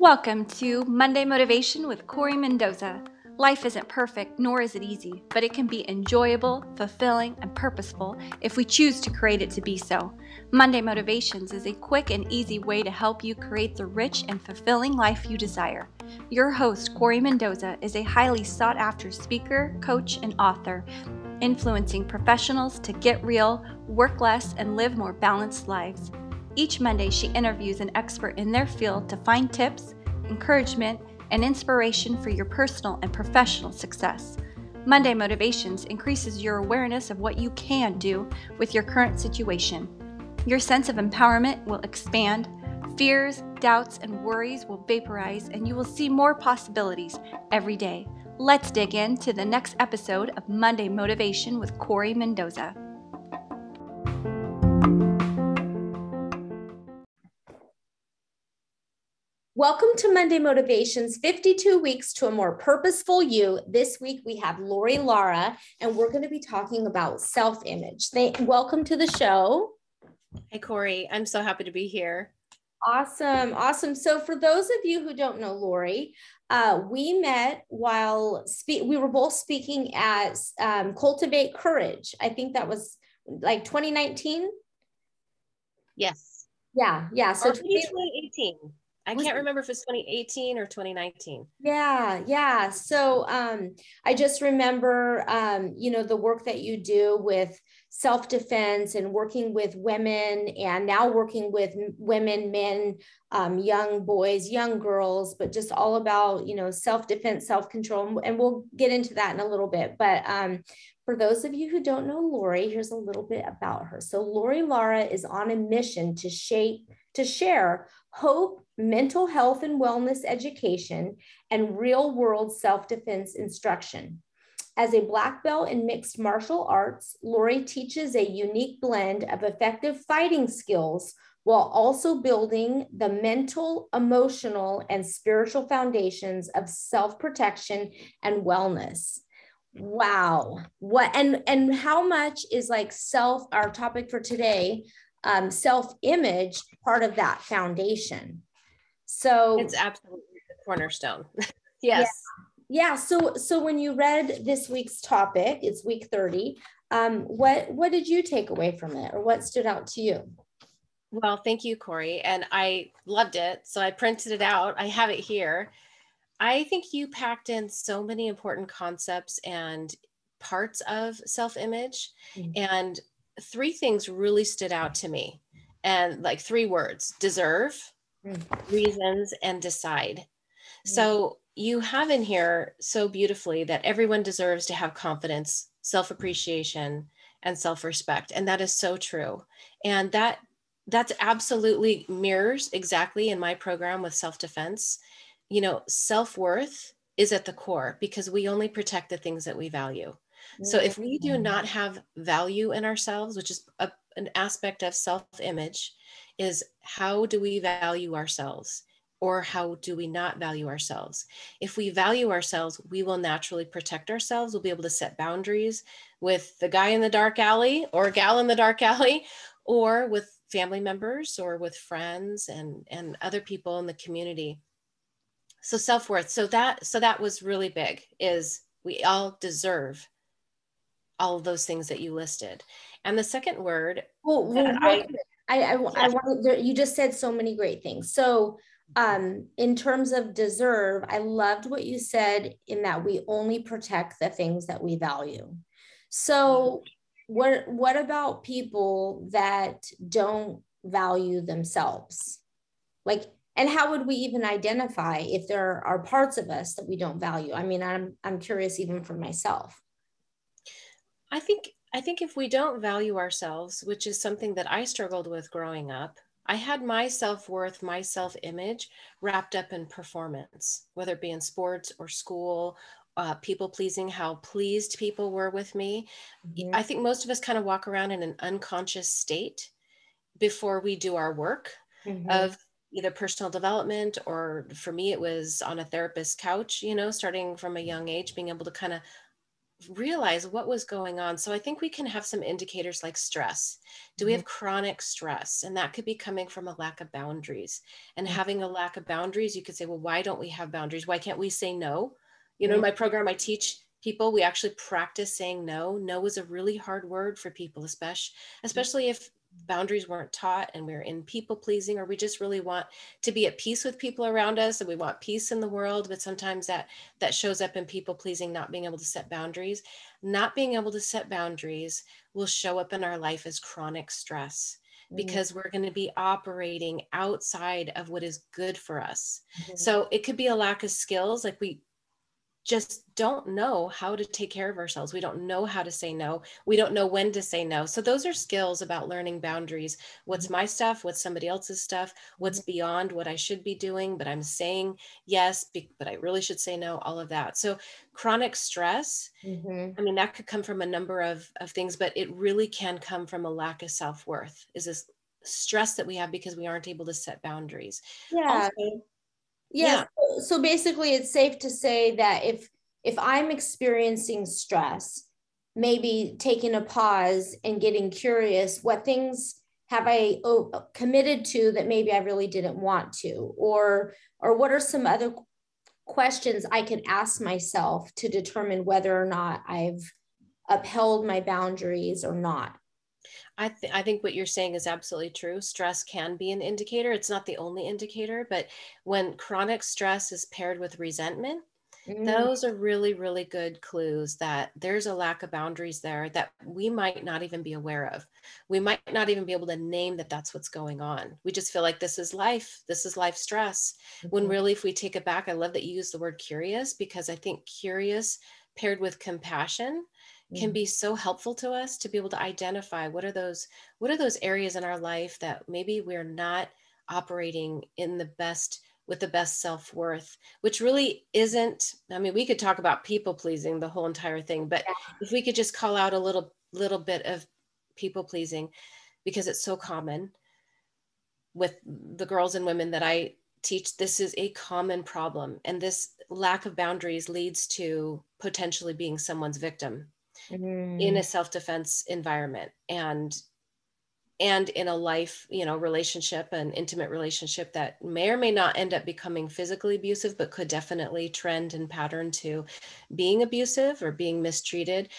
Welcome to Monday Motivation with Corry Mendoza. Life isn't perfect, nor is it easy, but it can be enjoyable, fulfilling, and purposeful if we choose to create it to be so. Monday Motivations is a quick and easy way to help you create the rich and fulfilling life you desire. Your host, Corry Mendoza, is a highly sought after speaker, coach, and author, influencing professionals to get real, work less, and live more balanced lives. Each Monday, she interviews an expert in their field to find tips, encouragement, and inspiration for your personal and professional success. Monday Motivations increases your awareness of what you can do with your current situation. Your sense of empowerment will expand, fears, doubts, and worries will vaporize, and you will see more possibilities every day. Let's dig into the next episode of Monday Motivation with Corry Mendoza. Welcome to Monday Motivations 52 Weeks to a More Purposeful You. This week we have Lori Lara, and we're going to be talking about self image. Welcome to the show. Hey, Corry. I'm so happy to be here. Awesome. Awesome. So, for those of you who don't know Lori, uh, we met while spe- we were both speaking at um, Cultivate Courage. I think that was like 2019. Yes. Yeah. Yeah. So, 2018. I can't remember if it's 2018 or 2019. Yeah, yeah. So um, I just remember, um, you know, the work that you do with self defense and working with women, and now working with women, men, um, young boys, young girls, but just all about, you know, self defense, self control. And we'll get into that in a little bit. But um, for those of you who don't know Lori, here's a little bit about her. So Lori Lara is on a mission to shape, to share hope, mental health and wellness education, and real world self defense instruction. As a black belt in mixed martial arts, Lori teaches a unique blend of effective fighting skills while also building the mental, emotional, and spiritual foundations of self protection and wellness. Wow. What and and how much is like self our topic for today um, self image part of that foundation. So it's absolutely the cornerstone. yes. Yeah. yeah. So so when you read this week's topic, it's week 30. Um, what what did you take away from it or what stood out to you? Well, thank you, Corry. And I loved it. So I printed it out. I have it here. I think you packed in so many important concepts and parts of self image. Mm-hmm. And three things really stood out to me and like three words deserve. Reasons and decide. Mm. so you have in here so beautifully that everyone deserves to have confidence self-appreciation and self-respect and that is so true. And that that's absolutely mirrors exactly in my program with self-defense. You know self-worth is at the core because we only protect the things that we value. So if we do not have value in ourselves, which is a, an aspect of self-image, is how do we value ourselves? Or how do we not value ourselves? If we value ourselves, we will naturally protect ourselves. We'll be able to set boundaries with the guy in the dark alley or gal in the dark alley, or with family members or with friends and, and other people in the community. So self-worth. So that so that was really big is we all deserve all those things that you listed. And the second word, well, well I, I, I, I want you just said so many great things. So, um, in terms of deserve, I loved what you said in that we only protect the things that we value. So, what what about people that don't value themselves? Like, and how would we even identify if there are parts of us that we don't value? I mean, I'm I'm curious even for myself. I think I think if we don't value ourselves, which is something that I struggled with growing up, I had my self-worth, my self-image wrapped up in performance, whether it be in sports or school, uh, people pleasing, how pleased people were with me. Mm-hmm. I think most of us kind of walk around in an unconscious state before we do our work mm-hmm. of either personal development or for me it was on a therapist's couch you know starting from a young age being able to kind of realize what was going on. So I think we can have some indicators like stress. Do we have mm-hmm. chronic stress? And that could be coming from a lack of boundaries. And mm-hmm. having a lack of boundaries, you could say, well, why don't we have boundaries? Why can't we say no? You know, in mm-hmm. my program, I teach people, we actually practice saying no. No is a really hard word for people, especially, especially if boundaries weren't taught and we're in people pleasing or we just really want to be at peace with people around us and we want peace in the world but sometimes that that shows up in people pleasing not being able to set boundaries not being able to set boundaries will show up in our life as chronic stress mm-hmm. because we're going to be operating outside of what is good for us mm-hmm. so it could be a lack of skills like we just don't know how to take care of ourselves. We don't know how to say no. We don't know when to say no. So, those are skills about learning boundaries. What's mm-hmm. my stuff? What's somebody else's stuff? What's mm-hmm. beyond what I should be doing, but I'm saying yes, but I really should say no, all of that. So, chronic stress, mm-hmm. I mean, that could come from a number of, of things, but it really can come from a lack of self worth. Is this stress that we have because we aren't able to set boundaries? Yeah. Also, Yes. Yeah. So basically it's safe to say that if if I'm experiencing stress, maybe taking a pause and getting curious, what things have I oh, committed to that maybe I really didn't want to or or what are some other questions I could ask myself to determine whether or not I've upheld my boundaries or not. I, th- I think what you're saying is absolutely true. Stress can be an indicator. It's not the only indicator, but when chronic stress is paired with resentment, mm. those are really, really good clues that there's a lack of boundaries there that we might not even be aware of. We might not even be able to name that that's what's going on. We just feel like this is life. This is life stress. Mm-hmm. When really, if we take it back, I love that you use the word curious because I think curious paired with compassion can mm-hmm. be so helpful to us to be able to identify what are those what are those areas in our life that maybe we're not operating in the best with the best self-worth which really isn't i mean we could talk about people pleasing the whole entire thing but yeah. if we could just call out a little little bit of people pleasing because it's so common with the girls and women that i teach this is a common problem and this lack of boundaries leads to potentially being someone's victim mm. in a self-defense environment and and in a life you know relationship an intimate relationship that may or may not end up becoming physically abusive but could definitely trend and pattern to being abusive or being mistreated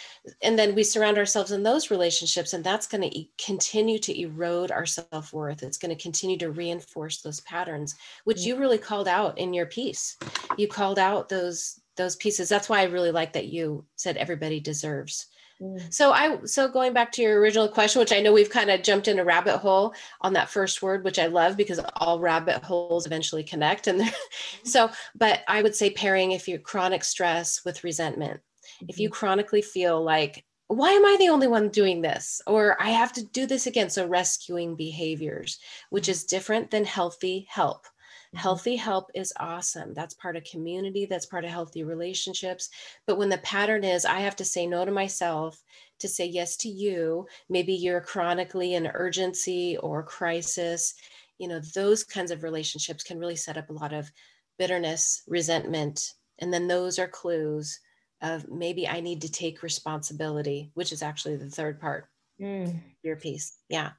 and then we surround ourselves in those relationships and that's going to e- continue to erode our self-worth it's going to continue to reinforce those patterns which mm. you really called out in your piece you called out those those pieces that's why i really like that you said everybody deserves mm. so i so going back to your original question which i know we've kind of jumped in a rabbit hole on that first word which i love because all rabbit holes eventually connect and so but i would say pairing if you're chronic stress with resentment mm-hmm. if you mm-hmm. chronically feel like why am I the only one doing this? Or I have to do this again. So, rescuing behaviors, which is different than healthy help. Mm-hmm. Healthy help is awesome. That's part of community, that's part of healthy relationships. But when the pattern is, I have to say no to myself to say yes to you, maybe you're chronically in urgency or crisis, you know, those kinds of relationships can really set up a lot of bitterness, resentment. And then those are clues of maybe I need to take responsibility, which is actually the third part. Mm. Your piece. Yeah.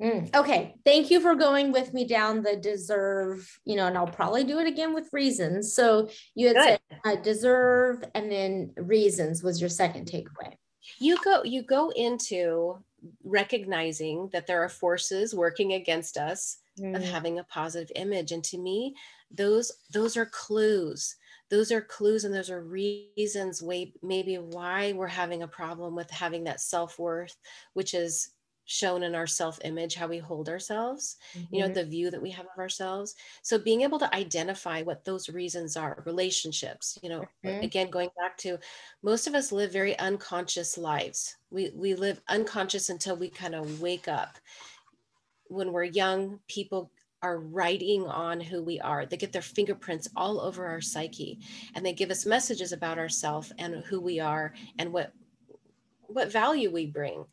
Mm, okay. Thank you for going with me down the deserve, you know, and I'll probably do it again with reasons. So you had Good. said uh, deserve and then reasons was your second takeaway. You go you go into recognizing that there are forces working against us mm. of having a positive image and to me those those are clues those are clues and those are reasons way maybe why we're having a problem with having that self-worth which is shown in our self image, how we hold ourselves, mm-hmm. you know, mm-hmm. the view that we have of ourselves. So being able to identify what those reasons are, relationships, you know, mm-hmm. again, going back to most of us live very unconscious lives. We, we live unconscious until we kind of wake up. When we're young, people are writing on who we are. They get their fingerprints all over our psyche and they give us messages about ourselves and who we are and what what value we bring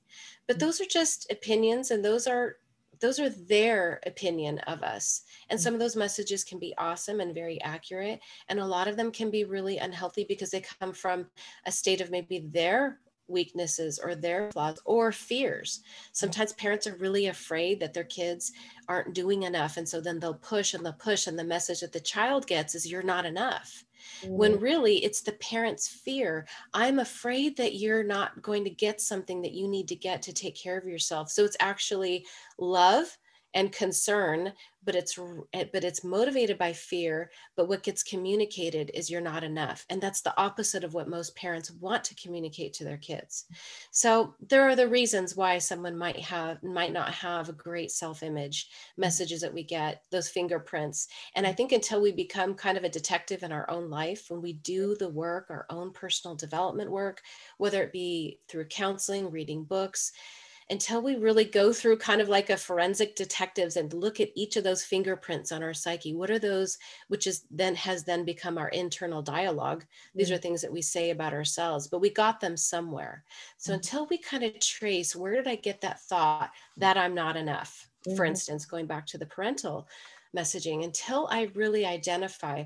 but mm. those are just opinions and those are those are their opinion of us and some of those messages can be awesome and very accurate and a lot of them can be really unhealthy because they come from a state of maybe their weaknesses or their flaws or fears. Sometimes parents are really afraid that their kids aren't doing enough. And so then they'll push and they'll push. And the message that the child gets is, you're not enough. Mm. When really it's the parent's fear. I'm afraid that you're not going to get something that you need to get to take care of yourself. So it's actually love and concern but it's eh, but it's motivated by fear but what gets communicated is you're not enough. And that's the opposite of what most parents want to communicate to their kids. So there are the reasons why someone might have might not have a great self-image messages that we get those fingerprints. And i think until we become kind of a detective in our own life when we do the work our own personal development work whether it be through counseling reading books until we really go through kind of like a forensic detectives and look at each of those fingerprints on our psyche what are those which is then has then become our internal dialogue these mm-hmm. are things that we say about ourselves but we got them somewhere so mm-hmm. until we kind of trace where did i get that thought that i'm not enough mm-hmm. for instance going back to the parental messaging until i really identify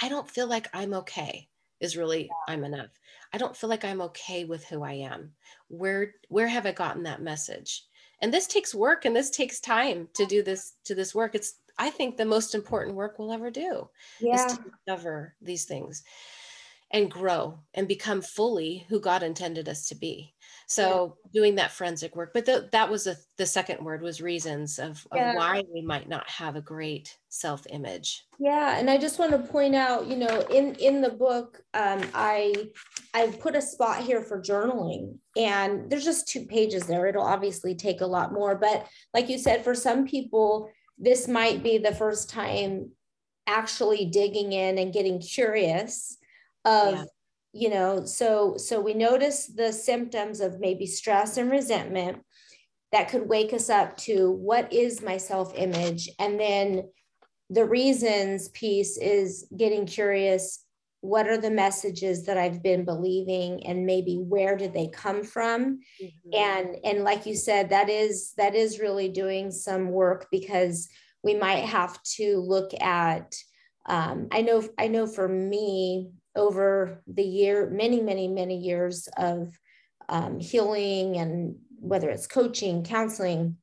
i don't feel like i'm okay is really yeah. i'm enough I don't feel like I'm okay with who I am. Where where have I gotten that message? And this takes work and this takes time to do this to this work. It's I think the most important work we'll ever do yeah. is to discover these things and grow and become fully who God intended us to be. So yeah. doing that forensic work, but the, that was a, the second word was reasons of, of why we might not have a great self-image. Yeah, and I just want to point out, you know, in in the book, um, I I put a spot here for journaling, and there's just two pages there. It'll obviously take a lot more, but like you said, for some people, this might be the first time actually digging in and getting curious of yeah. You know so so we notice the symptoms of maybe stress and resentment that could wake us up to what is my self image and then the reasons piece is getting curious what are the messages that i've been believing and maybe where did they come from mm-hmm. and and like you said that is that is really doing some work because we might have to look at um, i know i know for me over the year, many, many, many years of um, healing and whether it's coaching, counseling,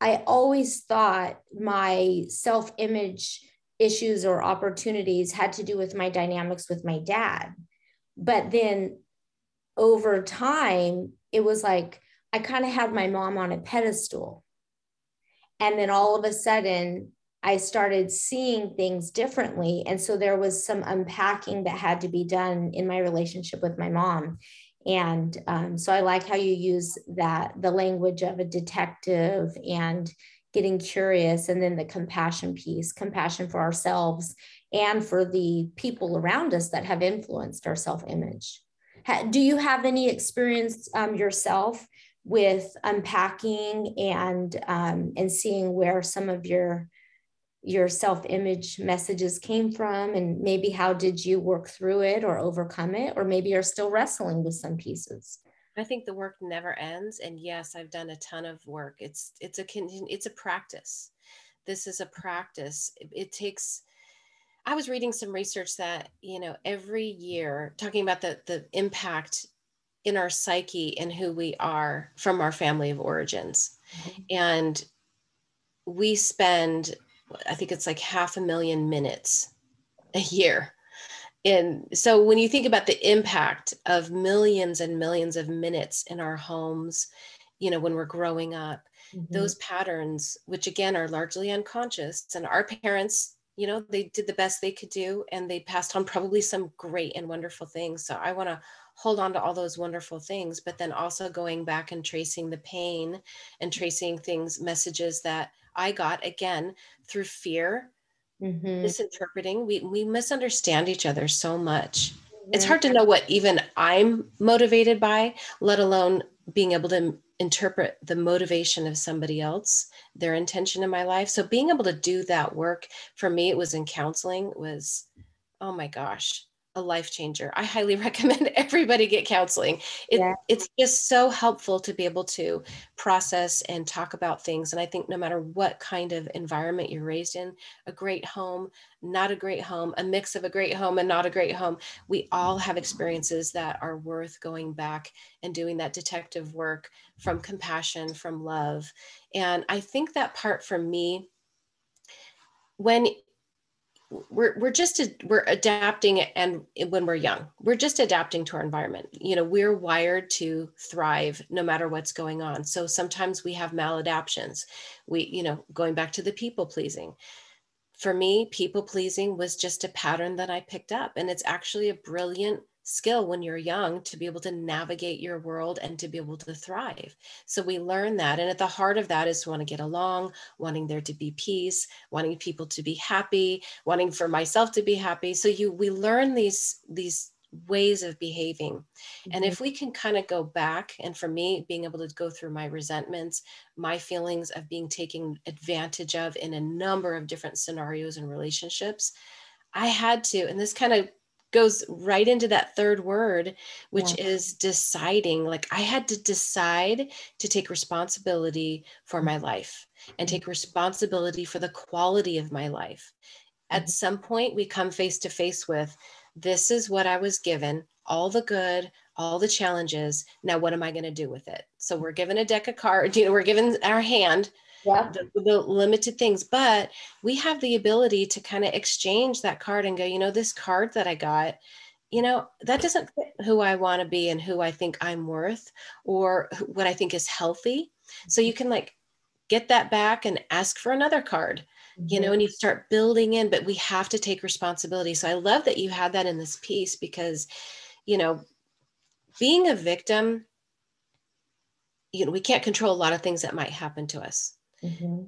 I always thought my self image issues or opportunities had to do with my dynamics with my dad. But then over time, it was like I kind of had my mom on a pedestal. And then all of a sudden, I started seeing things differently. And so there was some unpacking that had to be done in my relationship with my mom. And um, so I like how you use that the language of a detective and getting curious, and then the compassion piece compassion for ourselves and for the people around us that have influenced our self image. Do you have any experience um, yourself with unpacking and um, and seeing where some of your your self-image messages came from and maybe how did you work through it or overcome it or maybe you're still wrestling with some pieces? I think the work never ends and yes i've done a ton of work. It's it's a it's a practice. This is a practice. It, it takes i was reading some research that you know every year talking about the the impact in our psyche and who we are from our family of origins. Mm-hmm. and we spend I think it's like half a million minutes a year. And so when you think about the impact of millions and millions of minutes in our homes, you know, when we're growing up, mm-hmm. those patterns, which again are largely unconscious, and our parents, you know, they did the best they could do and they passed on probably some great and wonderful things. So I want to hold on to all those wonderful things, but then also going back and tracing the pain and tracing things, messages that I got again through fear, mm-hmm. misinterpreting. We we misunderstand each other so much. Mm-hmm. It's hard to know what even I'm motivated by, let alone being able to interpret the motivation of somebody else, their intention in my life. So being able to do that work for me, it was in counseling, was oh my gosh, a life changer. I highly recommend everybody get counseling. It, yeah. It's just so helpful to be able to process and talk about things. And I think no matter what kind of environment you're raised in, a great home, not a great home, a mix of a great home and not a great home, we all have experiences that are worth going back and doing that detective work from compassion, from love. And I think that part for me, when we're we're just we're adapting and when we're young we're just adapting to our environment. You know we're wired to thrive no matter what's going on. So sometimes we have maladaptions. We you know going back to the people pleasing. For me people pleasing was just a pattern that i picked up and it's actually a brilliant skill when you're young to be able to navigate your world and to be able to thrive. So we learn that. And at the heart of that is to want to get along, wanting there to be peace, wanting people to be happy, wanting for myself to be happy. So you we learn these these ways of behaving. Mm-hmm. And if we can kind of go back, and for me, being able to go through my resentments, my feelings of being taken advantage of in a number of different scenarios and relationships, I had to, and this kind of goes right into that third word which yeah. is deciding like i had to decide to take responsibility for my life and mm-hmm. take responsibility for the quality of my life at mm-hmm. some point we come face to face with this is what i was given all the good all the challenges now what am i going to do with it so we're given a deck of cards you know we're given our hand yeah. the, the limited things but we have the ability to kind of exchange that card and go you know this card that i got you know that doesn't fit who i want to be and who i think i'm worth or what i think is healthy so you can like get that back and ask for another card mm-hmm. you know and you start building in but we have to take responsibility so i love that you had that in this piece because you know being a victim you know we can't control a lot of things that might happen to us Mm-hmm.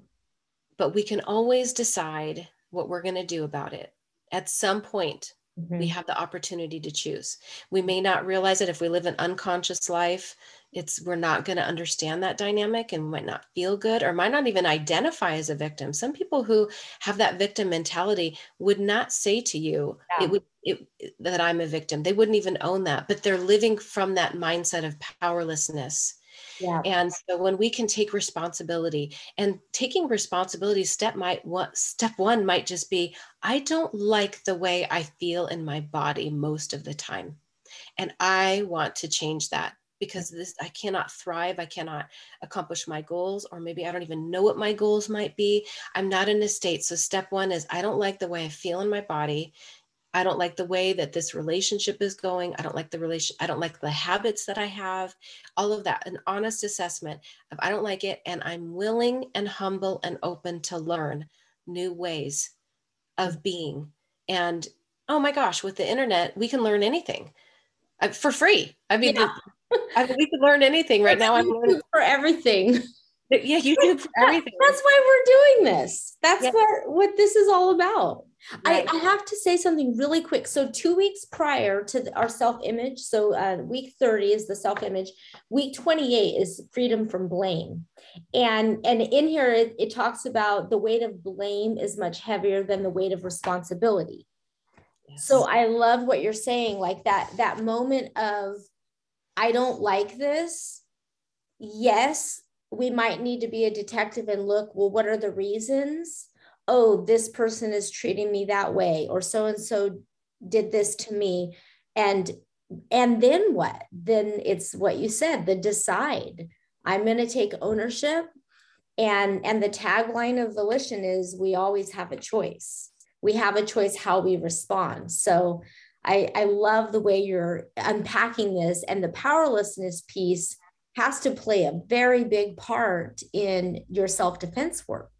But we can always decide what we're going to do about it. At some point, mm-hmm. we have the opportunity to choose. We may not realize it if we live an unconscious life. It's we're not going to understand that dynamic and might not feel good or might not even identify as a victim. Some people who have that victim mentality would not say to you yeah. it would it, that I'm a victim. They wouldn't even own that, but they're living from that mindset of powerlessness yeah. And so when we can take responsibility and taking responsibility step might what step one might just be I don't like the way I feel in my body most of the time. And I want to change that because this I cannot thrive, I cannot accomplish my goals, or maybe I don't even know what my goals might be. I'm not in a state. So step one is I don't like the way I feel in my body. I don't like the way that this relationship is going. I don't like the relation. I don't like the habits that I have. All of that, an honest assessment of I don't like it, and I'm willing and humble and open to learn new ways of being. And oh my gosh, with the internet, we can learn anything uh, for free. I mean, yeah. I mean we can learn anything right now. I'm learning for everything. Yeah, YouTube for everything. That's why we're doing this. That's what what this is all about. Right. I, I, have to say something really quick. So, two weeks prior to the, our self image, so uh, week 30 is the self image, week 28 is freedom from blame. And, and in here, it, it talks about the weight of blame is much heavier than the weight of responsibility. Yes. So, I love what you're saying, like that, that moment of, I don't like this. Yes, we might need to be a detective and look, well, what are the reasons? oh, this person is treating me that way, or so and so did this to me. And and then what? Then it's what you said, the decide. I'm going to take ownership. And and the tagline of volition is we always have a choice. We have a choice how we respond. So I, I love the way you're unpacking this and the powerlessness piece has to play a very big part in your self-defense work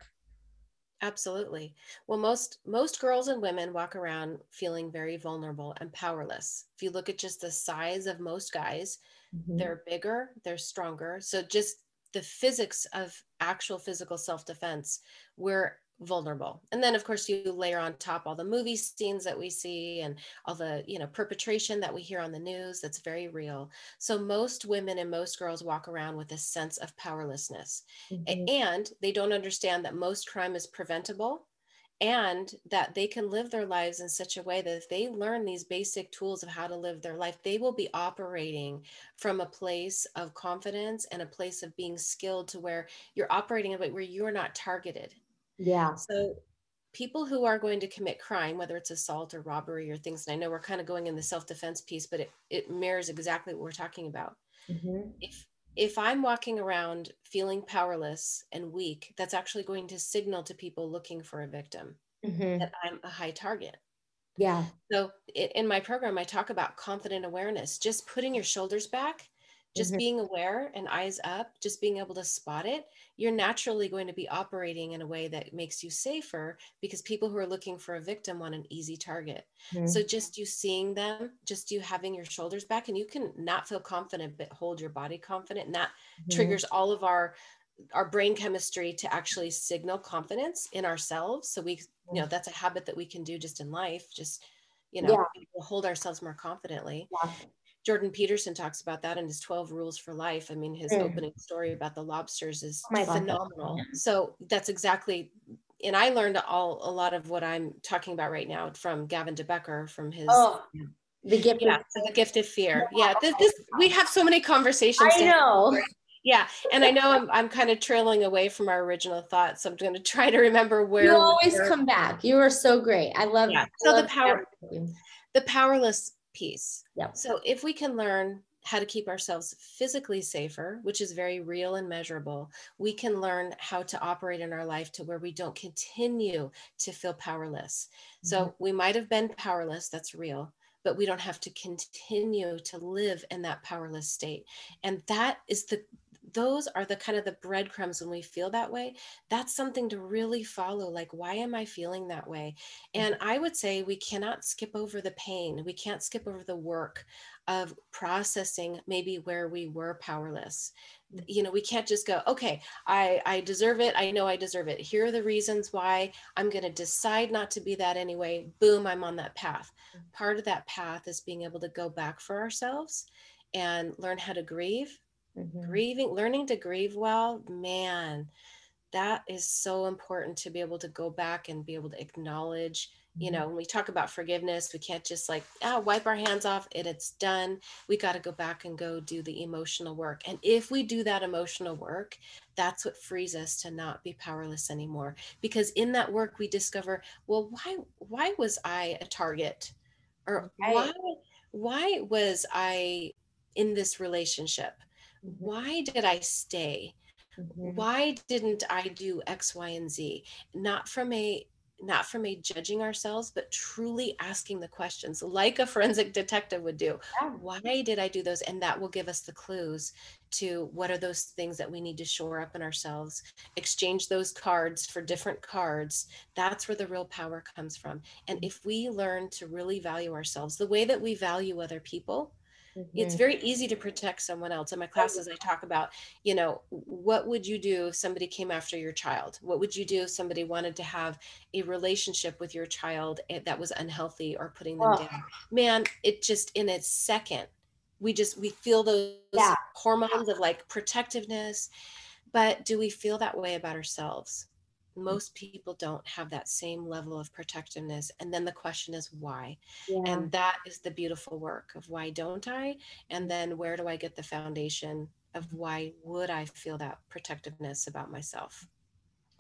Absolutely. Well, most most girls and women walk around feeling very vulnerable and powerless. If you look at just the size of most guys, mm-hmm. they're bigger, they're stronger. So just the physics of actual physical self-defense, we're vulnerable and then of course you layer on top all the movie scenes that we see and all the you know perpetration that we hear on the news that's very real so most women and most girls walk around with a sense of powerlessness mm-hmm. and they don't understand that most crime is preventable and that they can live their lives in such a way that if they learn these basic tools of how to live their life, they will be operating from a place of confidence and a place of being skilled to where you're operating a way where you're not targeted. Yeah. So people who are going to commit crime, whether it's assault or robbery or things, and I know we're kind of going in the self-defense piece, but it, it mirrors exactly what we're talking about. Mm-hmm. If if I'm walking around feeling powerless and weak, that's actually going to signal to people looking for a victim mm-hmm. that I'm a high target. Yeah. So in my program, I talk about confident awareness, just putting your shoulders back just mm-hmm. being aware and eyes up just being able to spot it you're naturally going to be operating in a way that makes you safer because people who are looking for a victim want an easy target mm-hmm. so just you seeing them just you having your shoulders back and you can not feel confident but hold your body confident and that mm-hmm. triggers all of our our brain chemistry to actually signal confidence in ourselves so we you know mm. that's a habit that we can do just in life just you know yeah. hold ourselves more confidently yeah. Jordan Peterson talks about that in his 12 rules for life. I mean, his mm. opening story about the lobsters is oh phenomenal. So that's exactly and I learned all a lot of what I'm talking about right now from Gavin de Becker from his oh, the gift yeah, of, the gift of fear. Yeah, this, this we have so many conversations. I know. Yeah, and I know I'm I'm kind of trailing away from our original thoughts. So I'm going to try to remember where you always come back. You are so great. I love. Yeah. So love the power, the powerless piece. Yeah. So if we can learn how to keep ourselves physically safer, which is very real and measurable, we can learn how to operate in our life to where we don't continue to feel powerless. Mm-hmm. So we might have been powerless, that's real, but we don't have to continue to live in that powerless state. And that is the those are the kind of the breadcrumbs when we feel that way that's something to really follow like why am i feeling that way and mm-hmm. i would say we cannot skip over the pain we can't skip over the work of processing maybe where we were powerless mm. you know we can't just go okay i i deserve it i know i deserve it here are the reasons why i'm going to decide not to be that anyway boom i'm on that path mm. part of that path is being able to go back for ourselves and learn how to grieve mm-hmm. grieving learning to grieve well man that is so important to be able to go back and be able to acknowledge you mm-hmm. know when we talk about forgiveness we can't just like ah, wipe our hands off and it's done we got to go back and go do the emotional work and if we do that emotional work that's what frees us to not be powerless anymore because in that work we discover well why why was i a target or why why was i in this relationship. Why did I stay? Mm-hmm. Why didn't I do X, Y, and Z? Not from a not from a judging ourselves, but truly asking the questions like a forensic detective would do. Yeah. Why did I do those? And that will give us the clues to what are those things that we need to shore up in ourselves, exchange those cards for different cards. That's where the real power comes from. And mm-hmm. if we learn to really value ourselves the way that we value other people, Mm-hmm. It's very easy to protect someone else. In my classes, I talk about, you know, what would you do if somebody came after your child? What would you do if somebody wanted to have a relationship with your child eh, that was unhealthy or putting them oh. down? Man, it just in a second, we just we feel those yeah. hormones of like protectiveness. But do we feel that way about ourselves? Most people don't have that same level of protectiveness and then the question is why? Yeah. and that is the beautiful work of why don't i? And then where do i get the foundation of why would i feel that protectiveness about myself?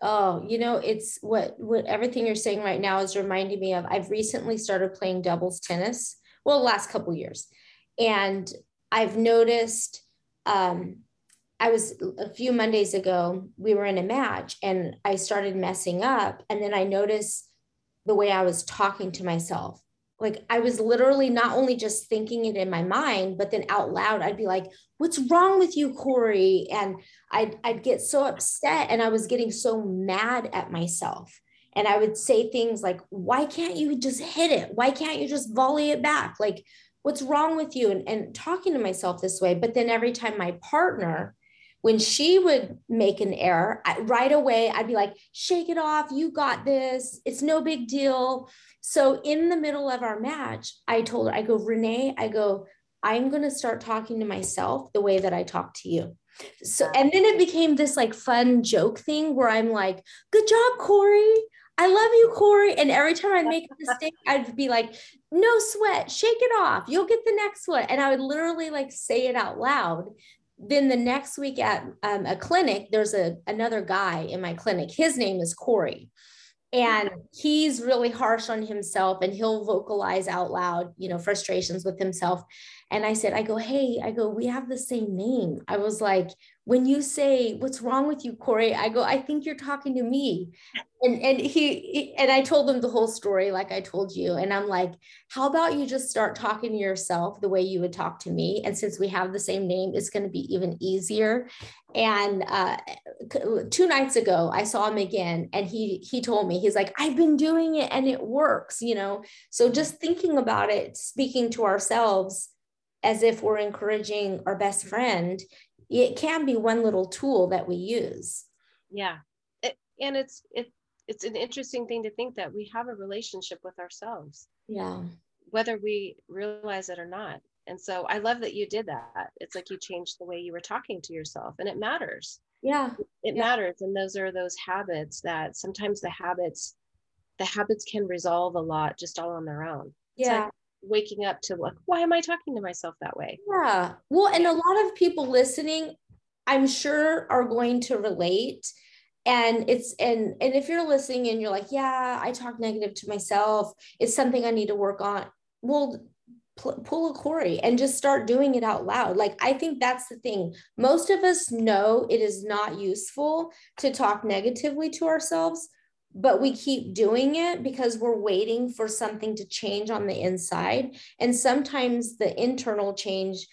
Oh you know it's what what everything you're saying right now is reminding me of. I've recently started playing doubles tennis well last couple years. And i've noticed um I was a few Mondays ago, we were in a match and I started messing up. And then I noticed the way I was talking to myself. Like I was literally not only just thinking it in my mind, but then out loud, I'd be like, What's wrong with you, Corry? And I'd, I'd get so upset and I was getting so mad at myself. And I would say things like, Why can't you just hit it? Why can't you just volley it back? Like, what's wrong with you? And, and talking to myself this way. But then every time my partner, when she would make an error, I, right away I'd be like, shake it off. You got this. It's no big deal. So in the middle of our match, I told her, I go, Renee, I go, I'm going to start talking to myself the way that I talk to you. So, and then it became this like fun joke thing where I'm like, good job, Corry. I love you, Corry. And every time I'd make a mistake, I'd be like, no sweat, shake it off. You'll get the next one. And I would literally like say it out loud. Then the next week at um, a clinic, there's a another guy in my clinic. His name is Corey. And he's really harsh on himself and he'll vocalize out loud you know frustrations with himself. And i said i go hey i go we have the same name. I was like when you say what's wrong with you corey? I go i think you're talking to me. And and he and i told him the whole story like i told you. And i'm like how about you just start talking to yourself the way you would talk to me? And since we have the same name it's going to be even easier. And uh, two nights ago i saw him again and he he told me he's like i've been doing it and it works you know? So just thinking about it speaking to ourselves as if we're encouraging our best friend it can be one little tool that we use. Yeah. It, and it's it it's an interesting thing to think that we have a relationship with ourselves. Yeah. Whether we realize it or not. And so i love that you did that. It's like you changed the way you were talking to yourself and it matters. Yeah. It yeah. matters and those are those habits that sometimes the habits the habits can resolve a lot just all on their own. Yeah like waking up to like why am i talking to myself that way? Yeah. Well and a lot of people listening i'm sure are going to relate. And it's and and if you're listening and you're like yeah i talk negative to myself. It's something i need to work on well pull a Corry and just start doing it out loud. Like, I think that's the thing. Most of us know it is not useful to talk negatively to ourselves, but we keep doing it because we're waiting for something to change on the inside. And sometimes the internal change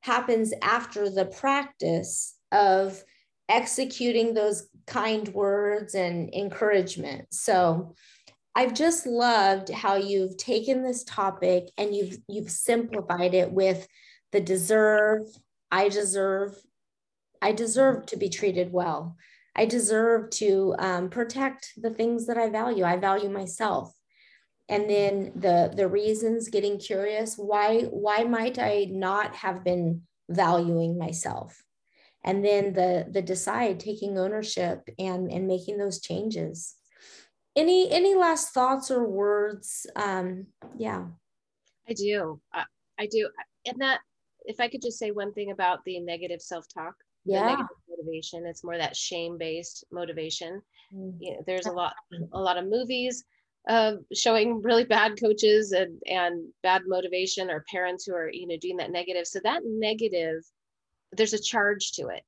happens after the practice of executing those kind words and encouragement. So, I've just loved how you've taken this topic and you've you've simplified it with the deserve, I deserve, I deserve to be treated well. I deserve to um, protect the things that I value. I value myself. And then the the reasons, getting curious, why why might I not have been valuing myself? And then the the decide, taking ownership and and making those changes any any last thoughts or words um yeah i do I, I do and that if i could just say one thing about the negative self-talk yeah negative motivation. It's more that shame-based motivation. Mm-hmm. you know, there's a lot a lot of movies uh, showing really bad coaches and and bad motivation or parents who are you know doing that negative. So that negative there's a charge to it.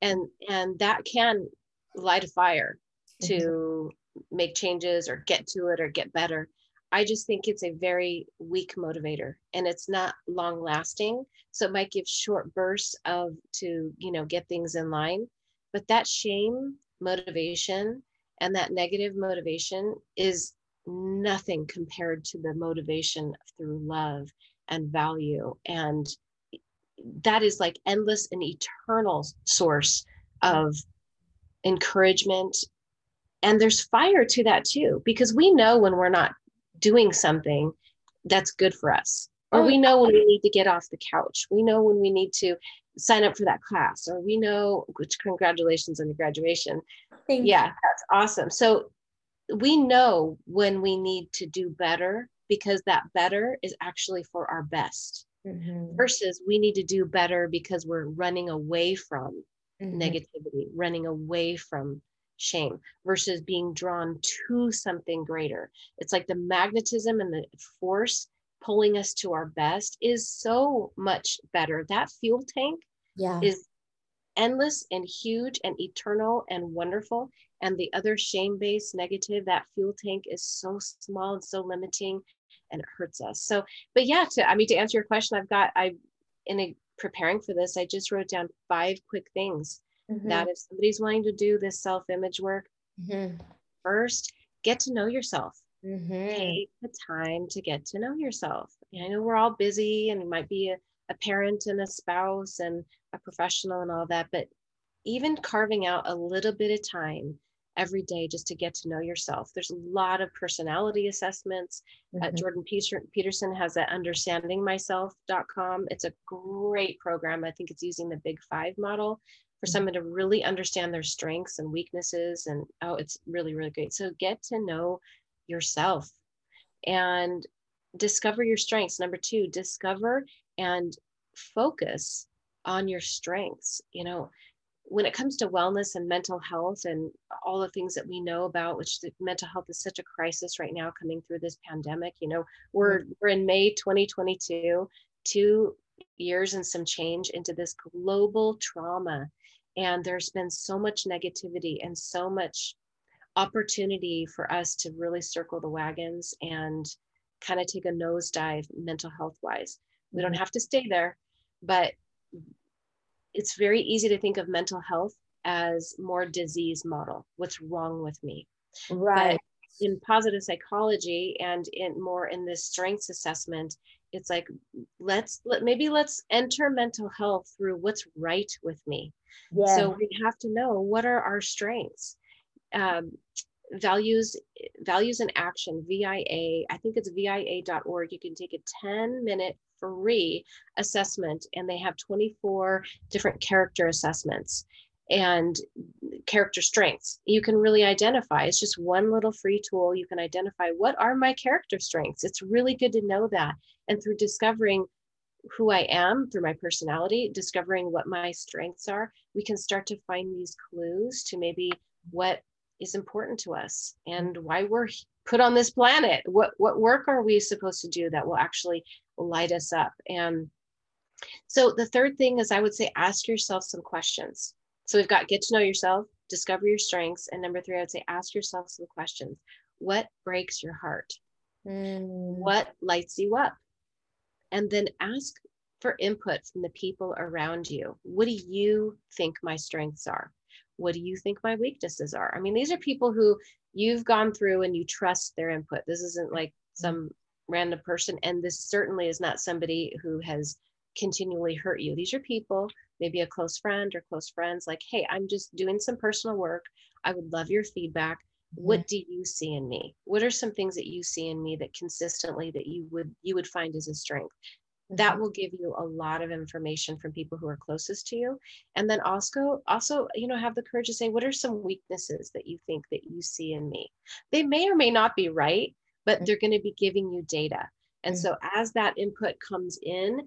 And and that can light a fire to mm-hmm make changes or get to it or get better. I just think it's a very weak motivator and it's not long lasting. So it might give short bursts of to, you know, get things in line. But that shame motivation and that negative motivation is nothing compared to the motivation through love and value. And that is like endless and eternal source of encouragement and there's fire to that too because we know when we're not doing something that's good for us or we know when we need to get off the couch we know when we need to sign up for that class or we know which congratulations on your graduation Thank yeah you. that's awesome so we know when we need to do better because that better is actually for our best mm-hmm. versus we need to do better because we're running away from mm-hmm. negativity running away from shame versus being drawn to something greater. It's like the magnetism and the force pulling us to our best is so much better. That fuel tank yeah. is endless and huge and eternal and wonderful. And the other shame based negative, that fuel tank is so small and so limiting and it hurts us. So, but yeah, to, I mean, to answer your question, I've got, I, in a, preparing for this, I just wrote down five quick things mm-hmm. that if somebody's wanting to do this self image work, mm-hmm. first get to know yourself. Mm-hmm. Take the time to get to know yourself. I know we're all busy and you might be a, a parent and a spouse and a professional and all that, but even carving out a little bit of time every day just to get to know yourself. There's a lot of personality assessments. Uh, mm-hmm. Uh, Jordan Peter- Peterson has that understandingmyself.com. It's a great program. I think it's using the big five model for someone to really understand their strengths and weaknesses and oh it's really really great. So get to know yourself and discover your strengths. Number two discover and focus on your strengths. You know when it comes to wellness and mental health and all the things that we know about which mental health is such a crisis right now coming through this pandemic you know we're mm-hmm. we're in may 2022 two years and some change into this global trauma and there's been so much negativity and so much opportunity for us to really circle the wagons and kind of take a nosedive mental health wise. We don't mm-hmm. have to stay there but it's very easy to think of mental health as more disease model. What's wrong with me? Right. but in positive psychology and in more in this strengths assessment it's like let's let maybe let's enter mental health through what's right with me. Yeah. so we have to know what are our strengths. Um, values values and action via i think it's via.org you can take a 10 minute free assessment and they have 24 different character assessments and character strengths. You can really identify it's just one little free tool. You can identify what are my character strengths. It's really good to know that. And through discovering who i am through my personality discovering what my strengths are we can start to find these clues to maybe what is important to us and why we're put on this planet. What what work are we supposed to do that will actually light us up? And so the third thing is i would say ask yourself some questions so we've got get to know yourself discover your strengths and number three i would say ask yourself some questions. What breaks your heart? Mm. what lights you up? And then ask for input from the people around you. What do you think my strengths are? What do you think my weaknesses are? I mean these are people who you've gone through and you trust their input. This isn't like some random person and this certainly is not somebody who has continually hurt you these are people maybe a close friend or close friends like hey i'm just doing some personal work i would love your feedback mm-hmm. what do you see in me what are some things that you see in me that consistently that you would you would find as a strength that mm-hmm. will give you a lot of information from people who are closest to you and then also also you know have the courage to say what are some weaknesses that you think that you see in me they may or may not be right but mm-hmm. they're going to be giving you data and mm-hmm. so as that input comes in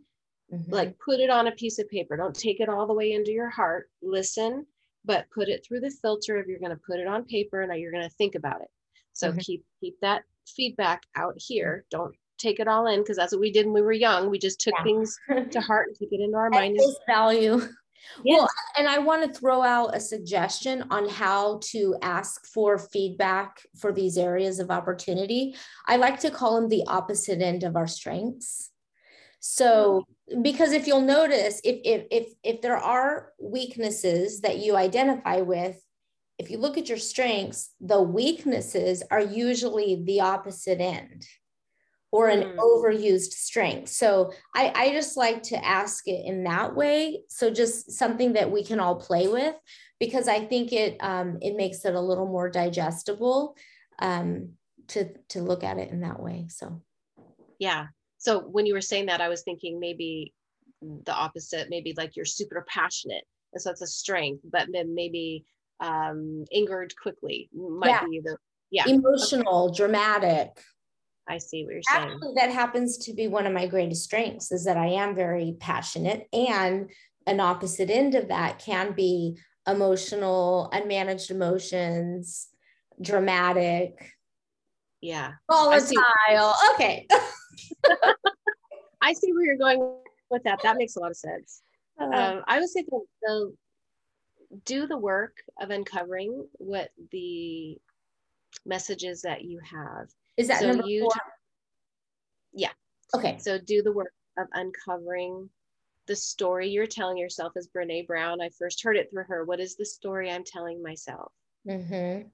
mm-hmm. like put it on a piece of paper don't take it all the way into your heart listen but put it through the filter if you're going to put it on paper and you're going to think about it so mm-hmm. keep keep that feedback out here don't take it all in because that's what we did when we were young. We just took yeah. things to heart and took it into our mind. Value. Yes. Well, and I want to throw out a suggestion on how to ask for feedback for these areas of opportunity. I like to call them the opposite end of our strengths. So, because if you'll notice, if if if if there are weaknesses that you identify with, if you look at your strengths, the weaknesses are usually the opposite end or an mm. overused strength. So I, I just like to ask it in that way. So just something that we can all play with, because I think it um, it makes it a little more digestible um, to to look at it in that way. So yeah. So when you were saying that, I was thinking maybe the opposite, maybe like you're super passionate, and so it's a strength, but then maybe um, angered quickly might yeah. be the yeah emotional, okay. dramatic. I see what you're saying. Actually, that happens to be one of my greatest strengths is that I am very passionate and an opposite end of that can be emotional, unmanaged emotions, dramatic. Yeah. Volatile. Okay. I see where you're going with that. That makes a lot of sense. Uh, um, I would say the, the do the work of uncovering what the messages that you have is that so number you four? yeah. Okay. So do the work of uncovering the story you're telling yourself as Brene Brown. I first heard it through her. What is the story I'm telling myself? Mm-hmm.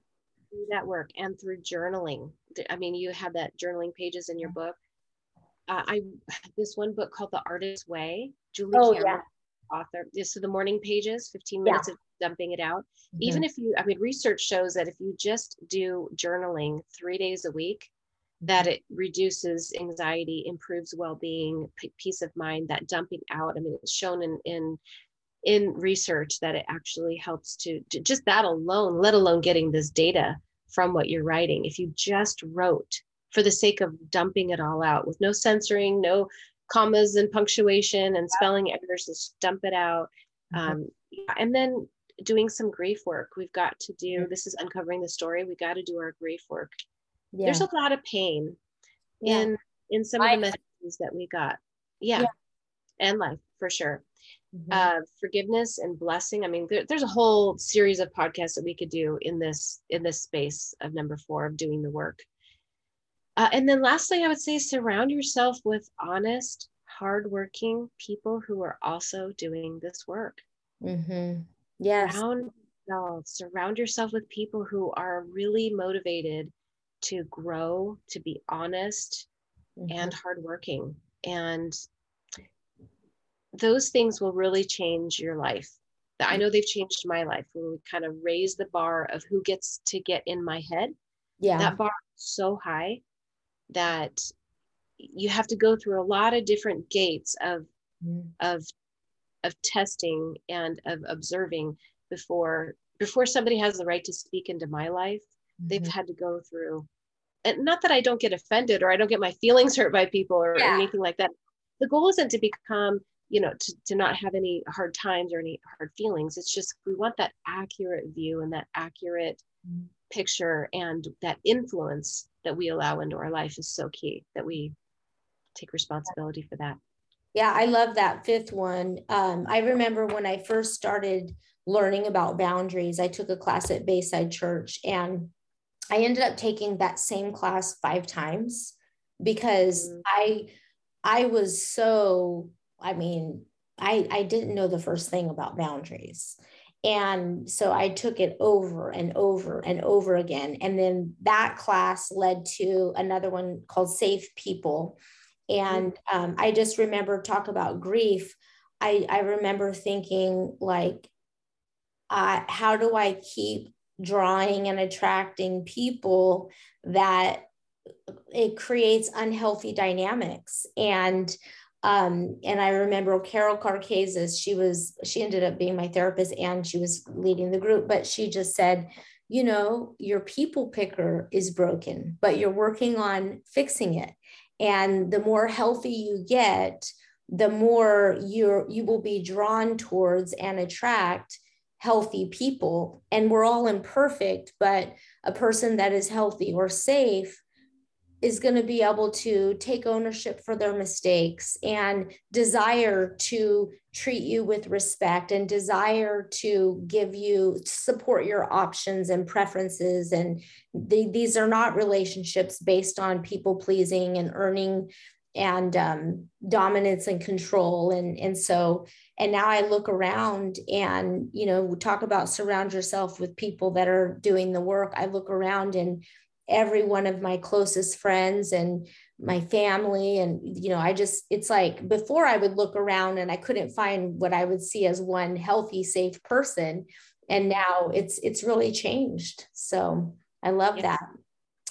Do that work and through journaling. I mean, you have that journaling pages in your book. Uh, I this one book called The Artist's Way. Julie oh, Cameron, yeah. author. So the morning pages, 15 minutes yeah. of dumping it out. Mm-hmm. Even if you, I mean, research shows that if you just do journaling three days a week, that it reduces anxiety, improves well-being, p- peace of mind. That dumping out. I mean, it's shown in in in research that it actually helps to, to just that alone, let alone getting this data from what you're writing. If you just wrote for the sake of dumping it all out with no censoring, no commas and punctuation and spelling errors, just dump it out. Mm-hmm. Um, and then doing some grief work. We've got to do mm-hmm. this is uncovering the story. We got to do our grief work. Yeah. There's a lot of pain yeah. in in some life. of the messages that we got. Yeah. yeah. And life for sure. Mm-hmm. Uh, forgiveness and blessing. I mean, there, there's a whole series of podcasts that we could do in this in this space of number four of doing the work. Uh, and then lastly, I would say surround yourself with honest, hardworking people who are also doing this work. Mm-hmm. Yes. Surround yourself, surround yourself with people who are really motivated to grow, to be honest mm-hmm. and hardworking. And those things will really change your life. I know they've changed my life when we kind of raise the bar of who gets to get in my head. Yeah. That bar is so high that you have to go through a lot of different gates of mm. of of testing and of observing before before somebody has the right to speak into my life mm-hmm. they've had to go through and not that i don't get offended or i don't get my feelings hurt by people or yeah. anything like that the goal isn't to become you know to, to not have any hard times or any hard feelings it's just we want that accurate view and that accurate mm-hmm. Picture and that influence that we allow into our life is so key that we take responsibility for that. Yeah, I love that fifth one. Um, I remember when I first started learning about boundaries, I took a class at Bayside Church and I ended up taking that same class five times because mm-hmm. I I was so I mean I I didn't know the first thing about boundaries and so I took it over and over and over again. And then that class led to another one called Safe People. And um, I just remember talk about grief. I, I remember thinking like, uh, how do I keep drawing and attracting people that it creates unhealthy dynamics and um, and I remember Carol Carcazes, she was, she ended up being my therapist and she was leading the group, but she just said, you know, your people picker is broken, but you're working on fixing it. And the more healthy you get, the more you're you will be drawn towards and attract healthy people. And we're all imperfect, but a person that is healthy or safe is going to be able to take ownership for their mistakes and desire to treat you with respect and desire to give you support your options and preferences. And these are not relationships based on people pleasing and earning and um, dominance and control. And and so and now i look around and you know talk about surround yourself with people that are doing the work. I look around and every one of my closest friends and mm. my family. And you know i just it's like before i would look around and i couldn't find what i would see as one healthy safe person. And now it's it's really changed. So i love that.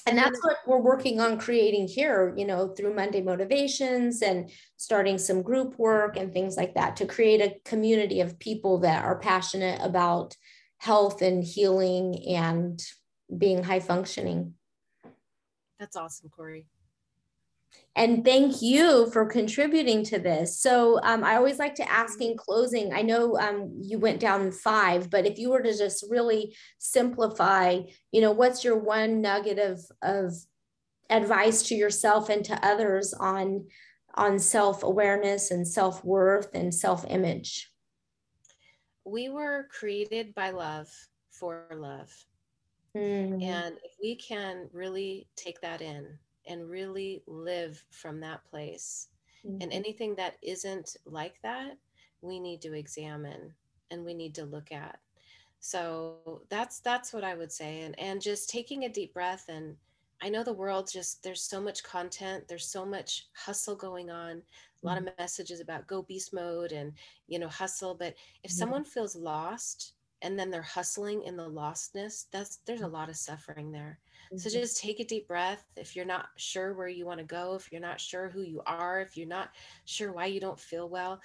And that's what we're working on creating here you know through monday motivations and starting some group work and things like that to create a community of people that are passionate about health and healing and being high functioning that's awesome, Corry. And thank you for contributing to this. So um, I always like to ask in closing. I know um, you went down five, but if you were to just really simplify, you know, what's your one nugget of of advice to yourself and to others on on self awareness and self worth and self image? We were created by love for love. Mm-hmm. And if we can really take that in and really live from that place, mm-hmm. and anything that isn't like that, we need to examine and we need to look at. So that's that's what I would say, and and just taking a deep breath and I know the world just there's so much content, there's so much hustle going on, a lot mm-hmm. of messages about go beast mode and you know hustle. But if mm-hmm. someone feels lost, and then they're hustling in the lostness that's there's a lot of suffering there mm-hmm. so just take a deep breath if you're not sure where you want to go if you're not sure who you are if you're not sure why you don't feel well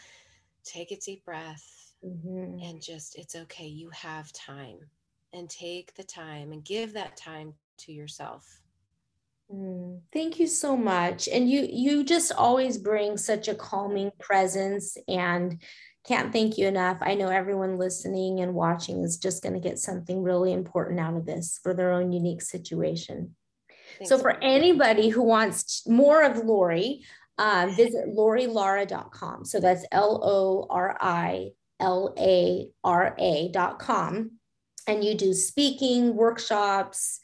take a deep breath mm-hmm. and just it's okay you have time and take the time and give that time to yourself mm, thank you so much and you you just always bring such a calming presence and can't thank you enough i know everyone listening and watching is just going to get something really important out of this for their own unique situation Thanks so for anybody who wants more of lori uh, visit lorilara.com so that's L A R A dot com. And you do speaking, workshops,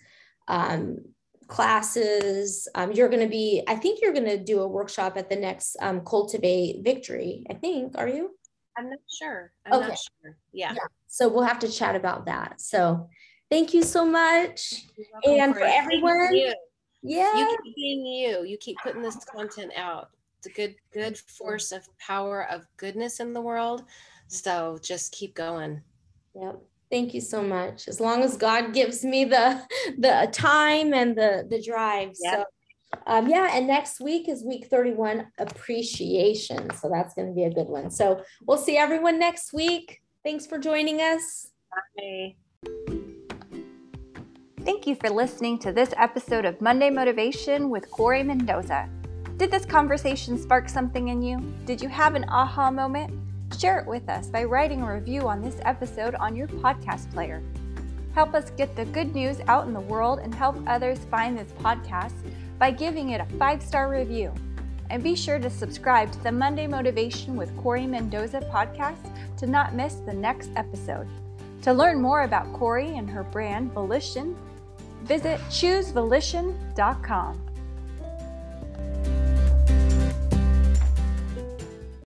um, classes. Um, you're going to be, I think you're going to do a workshop at the next um, Cultivate Victory. I think, are you? I'm not sure. I'm okay. not sure. Yeah. yeah. So we'll have to chat about that. So thank you so much. and for, for everyone. You. Yeah. You keep being you. You keep putting this content out. It's a good, good force of power of goodness in the world. So just keep going. Yep. Thank you so much. As long as God gives me the the time and the the drive. Yep. So um, yeah, and next week is week 31 appreciation. So that's going to be a good one. So we'll see everyone next week. Thanks for joining us. Bye. Thank you for listening to this episode of Monday Motivation with Corry Mendoza. Did this conversation spark something in you? Did you have an aha moment? Share it with us by writing a review on this episode on your podcast player. Help us get the good news out in the world and help others find this podcast by giving it a five star review. And be sure to subscribe to the Monday Motivation with Corry Mendoza podcast to not miss the next episode. To learn more about Corry and her brand, Volition, visit choosevolition.com.